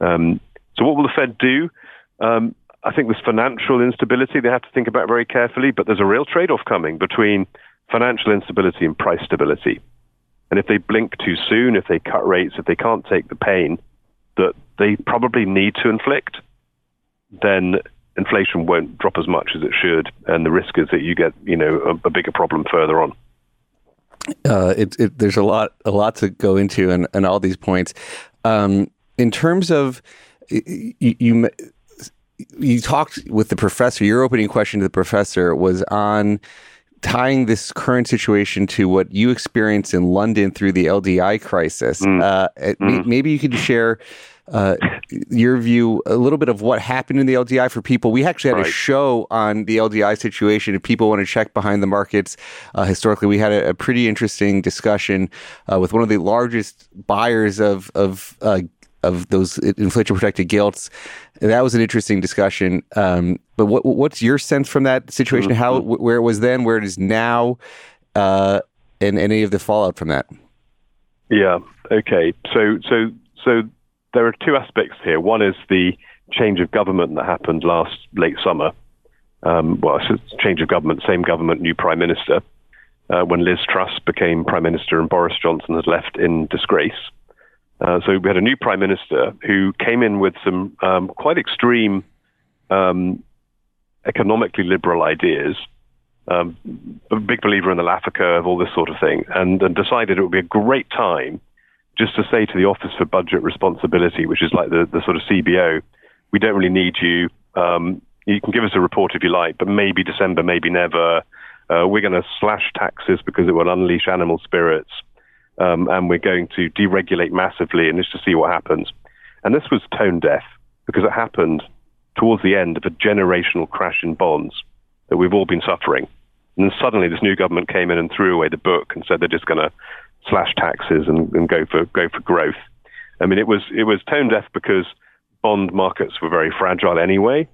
Um, so, what will the Fed do? Um, I think this financial instability they have to think about very carefully, but there's a real trade off coming between financial instability and price stability. And if they blink too soon, if they cut rates, if they can't take the pain that they probably need to inflict, then inflation won't drop as much as it should, and the risk is that you get, you know, a, a bigger problem further on. Uh, it, it, there's a lot, a lot to go into, and, and all these points. Um, in terms of you, you, you talked with the professor. Your opening question to the professor was on tying this current situation to what you experienced in London through the LDI crisis. Mm. Uh, mm. Maybe you could share uh, your view, a little bit of what happened in the LDI for people. We actually had right. a show on the LDI situation. If people want to check behind the markets, uh, historically, we had a, a pretty interesting discussion uh, with one of the largest buyers of of uh, of those inflation protected gilts. That was an interesting discussion. Um, but what, what's your sense from that situation? Mm-hmm. How where it was then, where it is now, uh, and any of the fallout from that? Yeah. Okay. So so so there are two aspects here. One is the change of government that happened last late summer. Um, well, change of government, same government, new prime minister. Uh, when Liz Truss became prime minister and Boris Johnson has left in disgrace. Uh, so we had a new prime minister who came in with some um, quite extreme, um, economically liberal ideas. Um, a big believer in the Laffer curve, all this sort of thing, and, and decided it would be a great time just to say to the Office for Budget Responsibility, which is like the, the sort of CBO, we don't really need you. Um, you can give us a report if you like, but maybe December, maybe never. Uh, we're going to slash taxes because it will unleash animal spirits um, and we're going to deregulate massively and just to see what happens. And this was tone deaf because it happened towards the end of a generational crash in bonds that we've all been suffering. And then suddenly this new government came in and threw away the book and said they're just going to slash taxes and, and go for go for growth. I mean, it was it was tone deaf because bond markets were very fragile anyway,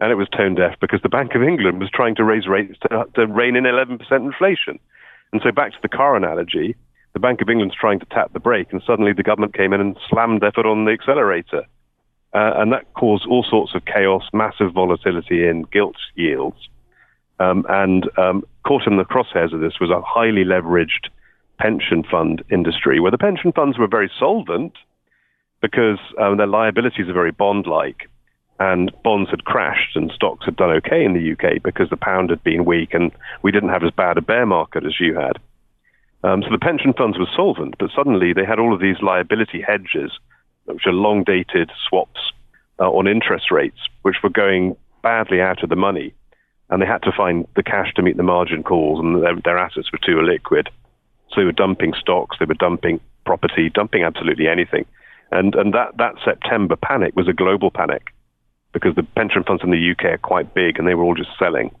and it was tone deaf because the Bank of England was trying to raise rates to, to rein in 11% inflation. And so back to the car analogy, the Bank of England's trying to tap the brake, and suddenly the government came in and slammed their foot on the accelerator. Uh, and that caused all sorts of chaos, massive volatility in gilt yields. Um, and um, caught in the crosshairs of this was a highly leveraged pension fund industry, where the pension funds were very solvent because um, their liabilities are very bond-like, and bonds had crashed and stocks had done okay in the UK because the pound had been weak and we didn't have as bad a bear market as you had. Um, so the pension funds were solvent, but suddenly they had all of these liability hedges, which are long-dated swaps uh, on interest rates, which were going badly out of the money, and they had to find the cash to meet the margin calls, and their, their assets were too illiquid. So they were dumping stocks, they were dumping property, dumping absolutely anything. And, and that, that September panic was a global panic because the pension funds in the UK are quite big and they were all just selling.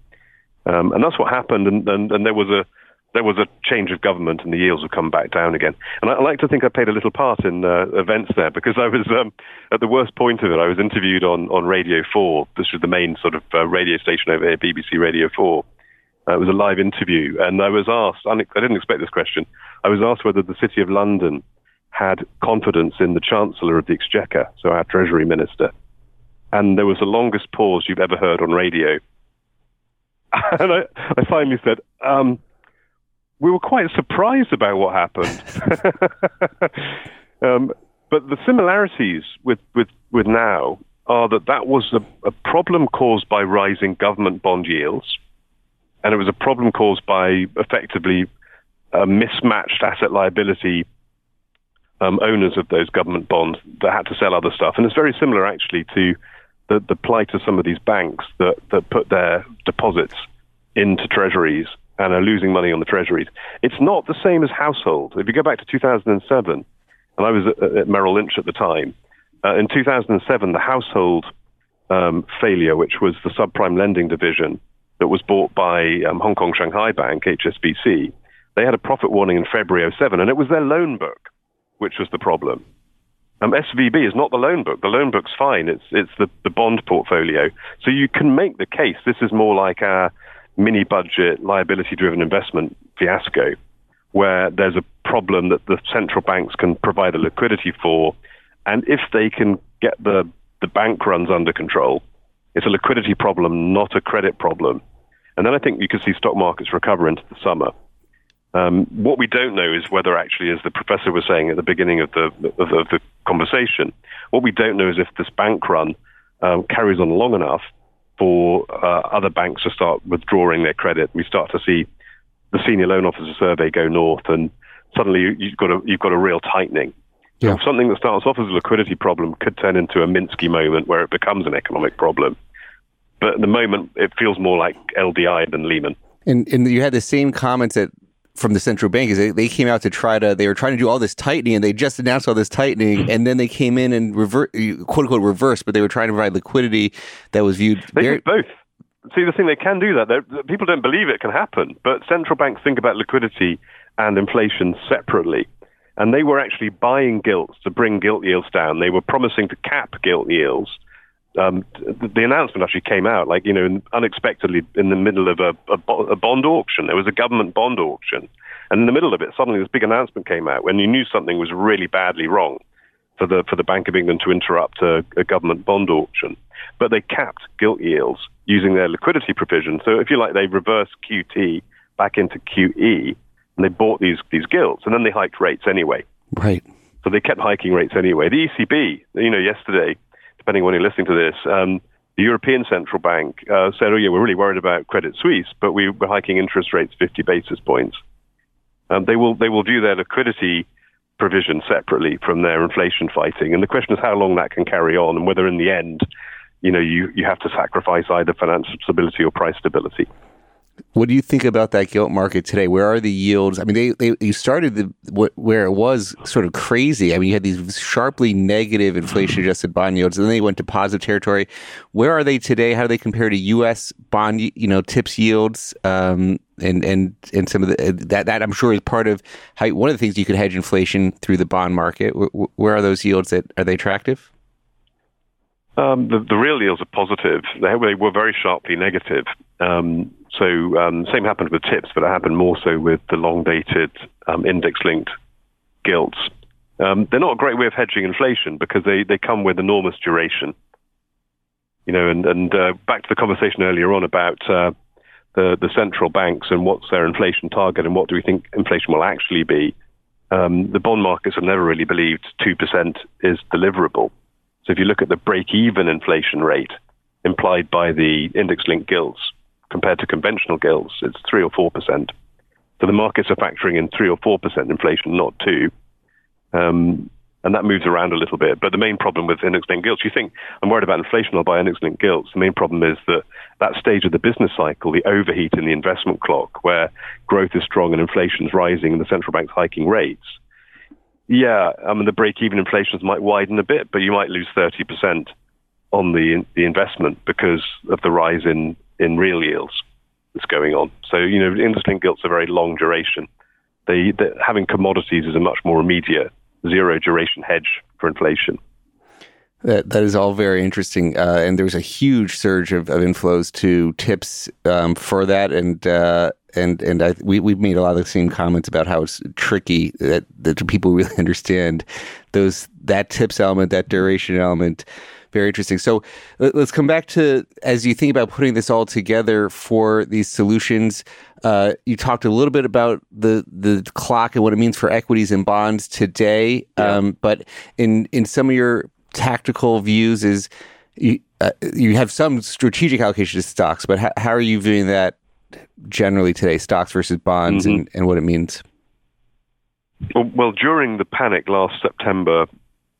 Um, and that's what happened. And, and, and there was a, there was a change of government and the yields have come back down again. And I, I like to think I played a little part in uh, events there because I was um, at the worst point of it. I was interviewed on, on Radio 4. This was the main sort of uh, radio station over here, BBC Radio 4. Uh, it was a live interview, and I was asked, I didn't expect this question, I was asked whether the City of London had confidence in the Chancellor of the Exchequer, so our Treasury Minister. And there was the longest pause you've ever heard on radio. [LAUGHS] and I, I finally said, um, we were quite surprised about what happened. [LAUGHS] um, but the similarities with, with, with now are that that was a, a problem caused by rising government bond yields and it was a problem caused by effectively mismatched asset liability um, owners of those government bonds that had to sell other stuff. And it's very similar actually to the, the plight of some of these banks that, that put their deposits into treasuries and are losing money on the treasuries. It's not the same as household. If you go back to 2007, and I was at, at Merrill Lynch at the time, uh, in 2007, the household um, failure, which was the subprime lending division, that was bought by um, Hong Kong Shanghai Bank, HSBC, they had a profit warning in February 07, and it was their loan book which was the problem. Um, SVB is not the loan book. The loan book's fine. It's it's the, the bond portfolio. So you can make the case this is more like a mini budget liability driven investment fiasco, where there's a problem that the central banks can provide a liquidity for, and if they can get the the bank runs under control, it's a liquidity problem, not a credit problem. And then I think you can see stock markets recover into the summer. Um, what we don't know is whether actually, as the professor was saying at the beginning of the, of, of the conversation, what we don't know is if this bank run um, carries on long enough for uh, other banks to start withdrawing their credit. We start to see the senior loan officer survey go north, and suddenly you've got a, you've got a real tightening. Yeah. So something that starts off as a liquidity problem could turn into a Minsky moment where it becomes an economic problem. But at the moment, it feels more like LDI than Lehman. And, and you had the same comments that from the central bank is they, they came out to try to they were trying to do all this tightening and they just announced all this tightening and then they came in and revert quote unquote reverse but they were trying to provide liquidity that was viewed they very, did both. See the thing they can do that. They're, people don't believe it can happen but central banks think about liquidity and inflation separately. And they were actually buying gilts to bring gilt yields down. They were promising to cap gilt yields um, the announcement actually came out like you know unexpectedly in the middle of a, a, a, bond auction. There was a government bond auction, and in the middle of it, suddenly this big announcement came out when you knew something was really badly wrong for the for the Bank of England to interrupt a, a government bond auction. But they capped gilt yields using their liquidity provision. So if you like, they reversed QT back into QE, and they bought these these gilts, and then they hiked rates anyway. Right. So they kept hiking rates anyway. The ECB, you know, yesterday depending on when you're listening to this, um, the European Central Bank uh, said, oh, yeah, we're really worried about Credit Suisse, but we, are hiking interest rates 50 basis points. Um, they, will, they will do their liquidity provision separately from their inflation fighting. And the question is how long that can carry on and whether in the end, you know, you, you have to sacrifice either financial stability or price stability. What do you think about that gilt market today? Where are the yields? I mean, they, they you started the, where it was sort of crazy. I mean, you had these sharply negative inflation adjusted bond yields, and then they went to positive territory. Where are they today? How do they compare to U.S. bond, you know, tips yields? Um, and and and some of the that that I'm sure is part of how one of the things you could hedge inflation through the bond market. Where, where are those yields? That are they attractive? Um, the, the real yields are positive. They, they were very sharply negative. Um, so um, same happened with tips, but it happened more so with the long-dated um, index-linked gilts. Um, they're not a great way of hedging inflation because they, they come with enormous duration. You know, and, and uh, back to the conversation earlier on about uh, the, the central banks and what's their inflation target and what do we think inflation will actually be. Um, the bond markets have never really believed 2% is deliverable. So if you look at the break-even inflation rate implied by the index-linked gilts compared to conventional gilts, it's 3 or 4%. So the markets are factoring in 3 or 4% inflation, not 2 um, and that moves around a little bit. But the main problem with index-linked gilts, you think I'm worried about inflation, I'll buy index-linked gilts. The main problem is that that stage of the business cycle, the overheat in the investment clock, where growth is strong and inflation is rising and the central bank's hiking rates. Yeah, I mean the break-even inflations might widen a bit, but you might lose 30% on the the investment because of the rise in in real yields that's going on. So you know, interest-linked gilts are very long duration. They, having commodities is a much more immediate zero duration hedge for inflation. That that is all very interesting, uh, and there's a huge surge of, of inflows to tips um, for that, and uh, and and I, we we've made a lot of the same comments about how it's tricky that that people really [LAUGHS] understand those that tips element, that duration element. Very interesting. So let's come back to as you think about putting this all together for these solutions. Uh, you talked a little bit about the the clock and what it means for equities and bonds today. Yeah. Um, but in in some of your tactical views, is you, uh, you have some strategic allocation to stocks, but how, how, are you viewing that generally today, stocks versus bonds, mm-hmm. and, and what it means? Well, well, during the panic last September,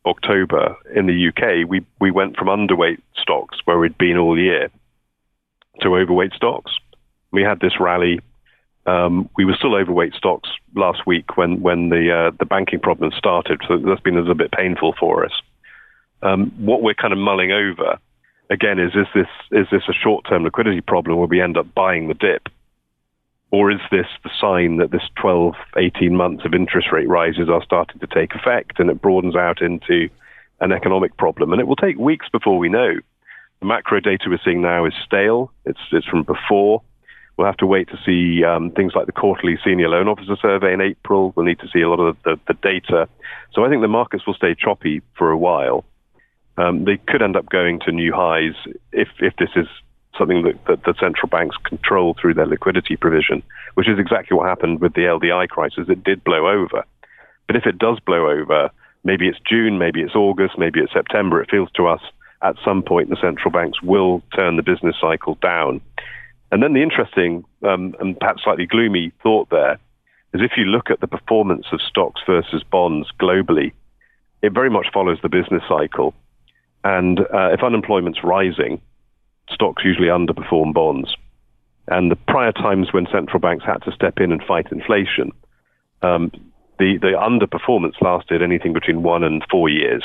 October in the UK, we, we went from underweight stocks where we'd been all year to overweight stocks. We had this rally. Um, we were still overweight stocks last week when when the uh, the banking problems started. So that's been a little bit painful for us. Um, what we're kind of mulling over again is is this is this a short term liquidity problem where we end up buying the dip, or is this the sign that this 12, 18 months of interest rate rises are starting to take effect and it broadens out into an economic problem? And it will take weeks before we know. The macro data we're seeing now is stale. It's it's from before. We'll have to wait to see um, things like the quarterly senior loan officer survey in April. We'll need to see a lot of the, the, data. So I think the markets will stay choppy for a while. Um, they could end up going to new highs if, if this is something that, that the central banks control through their liquidity provision, which is exactly what happened with the LDI crisis. It did blow over. But if it does blow over, maybe it's June, maybe it's August, maybe it's September, it feels to us at some point the central banks will turn the business cycle down. And then the interesting um, and perhaps slightly gloomy thought there is if you look at the performance of stocks versus bonds globally, it very much follows the business cycle. And uh, if unemployment's rising, stocks usually underperform bonds. And the prior times when central banks had to step in and fight inflation, um, the, the underperformance lasted anything between one and four years.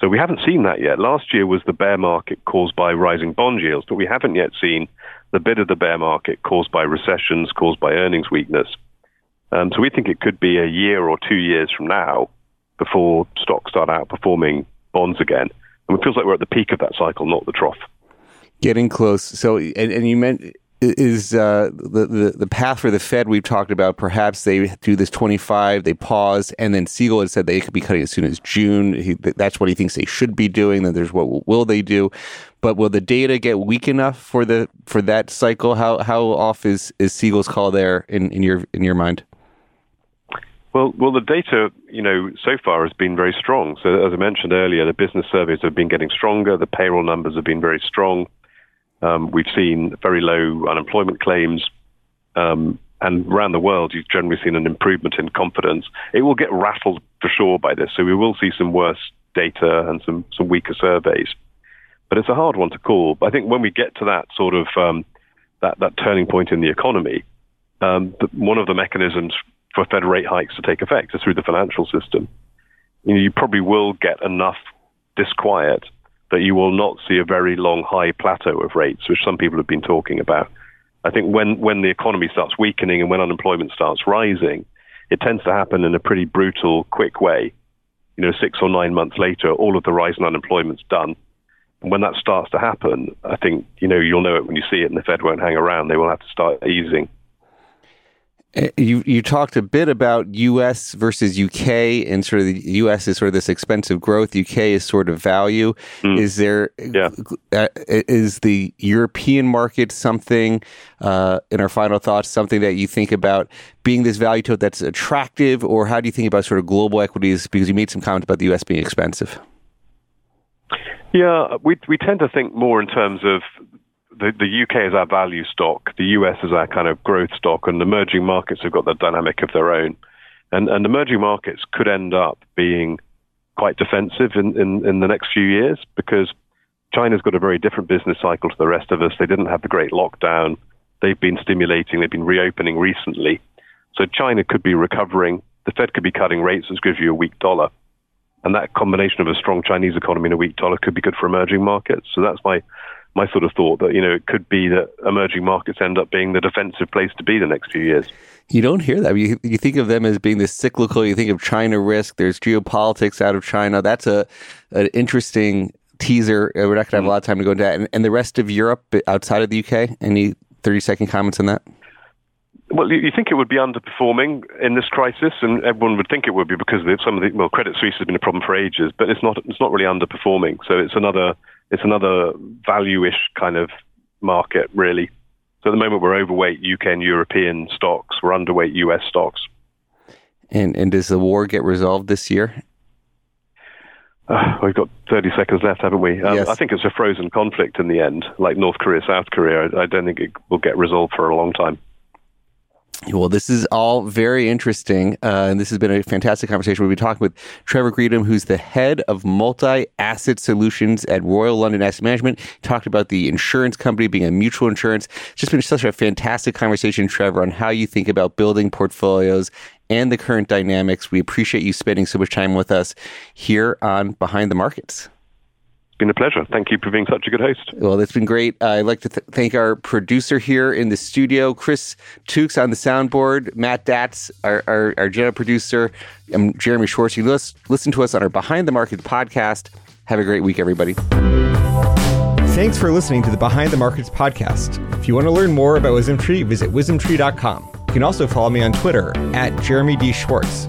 So we haven't seen that yet. Last year was the bear market caused by rising bond yields, but we haven't yet seen the bit of the bear market caused by recessions, caused by earnings weakness. Um, so we think it could be a year or two years from now before stocks start outperforming bonds again. And it feels like we're at the peak of that cycle, not the trough. Getting close. So, and, and you meant is uh, the, the the path for the Fed we've talked about. Perhaps they do this 25, they pause, and then Siegel had said they could be cutting as soon as June. He, that's what he thinks they should be doing. Then there's what will they do? But will the data get weak enough for the for that cycle? How how off is is Siegel's call there in, in your in your mind? Well, well, the data, you know, so far has been very strong. So, as I mentioned earlier, the business surveys have been getting stronger. The payroll numbers have been very strong. Um, we've seen very low unemployment claims. Um, and around the world, you've generally seen an improvement in confidence. It will get rattled for sure by this. So we will see some worse data and some, some weaker surveys. But it's a hard one to call. But I think when we get to that sort of um, that, that turning point in the economy, um, one of the mechanisms for Fed rate hikes to take effect is through the financial system. You, know, you probably will get enough disquiet that you will not see a very long high plateau of rates, which some people have been talking about. I think when, when the economy starts weakening and when unemployment starts rising, it tends to happen in a pretty brutal, quick way. You know, six or nine months later, all of the rise in unemployment's done. And when that starts to happen, I think, you know, you'll know it when you see it and the Fed won't hang around. They will have to start easing. Uh, you you talked a bit about U.S. versus U.K. and sort of the U.S. is sort of this expensive growth. U.K. is sort of value. Mm. Is there yeah. uh, is the European market something uh, in our final thoughts something that you think about being this value tote that's attractive, or how do you think about sort of global equities? Because you made some comments about the U.S. being expensive. Yeah, we we tend to think more in terms of the, the UK is our value stock, the US is our kind of growth stock, and emerging markets have got the dynamic of their own. And, and emerging markets could end up being quite defensive in, in, in the next few years because China's got a very different business cycle to the rest of us. They didn't have the great lockdown. They've been stimulating, they've been reopening recently. So China could be recovering. The Fed could be cutting rates, which gives you a weak dollar. And that combination of a strong Chinese economy and a weak dollar could be good for emerging markets. So that's my my sort of thought that you know it could be that emerging markets end up being the defensive place to be the next few years. You don't hear that. You, you think of them as being this cyclical. You think of China risk. There's geopolitics out of China. That's a an interesting teaser. We're not going to have a lot of time to go into that. And, and the rest of Europe outside of the UK. Any thirty second comments on that? Well, you think it would be underperforming in this crisis, and everyone would think it would be because of some of the well, Credit Suisse has been a problem for ages, but it's not. It's not really underperforming. So it's another it's another value-ish kind of market, really. So at the moment, we're overweight UK and European stocks. We're underweight US stocks. And and does the war get resolved this year? Uh, we've got 30 seconds left, haven't we? Um, yes. I think it's a frozen conflict in the end, like North Korea, South Korea. I, I don't think it will get resolved for a long time. Well, this is all very interesting. Uh, and this has been a fantastic conversation. We'll be talking with Trevor Greetham, who's the head of multi asset solutions at Royal London Asset Management. Talked about the insurance company being a mutual insurance. It's just been such a fantastic conversation, Trevor, on how you think about building portfolios and the current dynamics. We appreciate you spending so much time with us here on Behind the Markets been a pleasure. Thank you for being such a good host. Well, it's been great. Uh, I'd like to th- thank our producer here in the studio, Chris Tukes on the soundboard, Matt Datz, our, our, our general producer. I'm Jeremy Schwartz. You listen, listen to us on our Behind the Markets podcast. Have a great week, everybody. Thanks for listening to the Behind the Markets podcast. If you want to learn more about WisdomTree, visit wisdomtree.com. You can also follow me on Twitter at Jeremy D. Schwartz.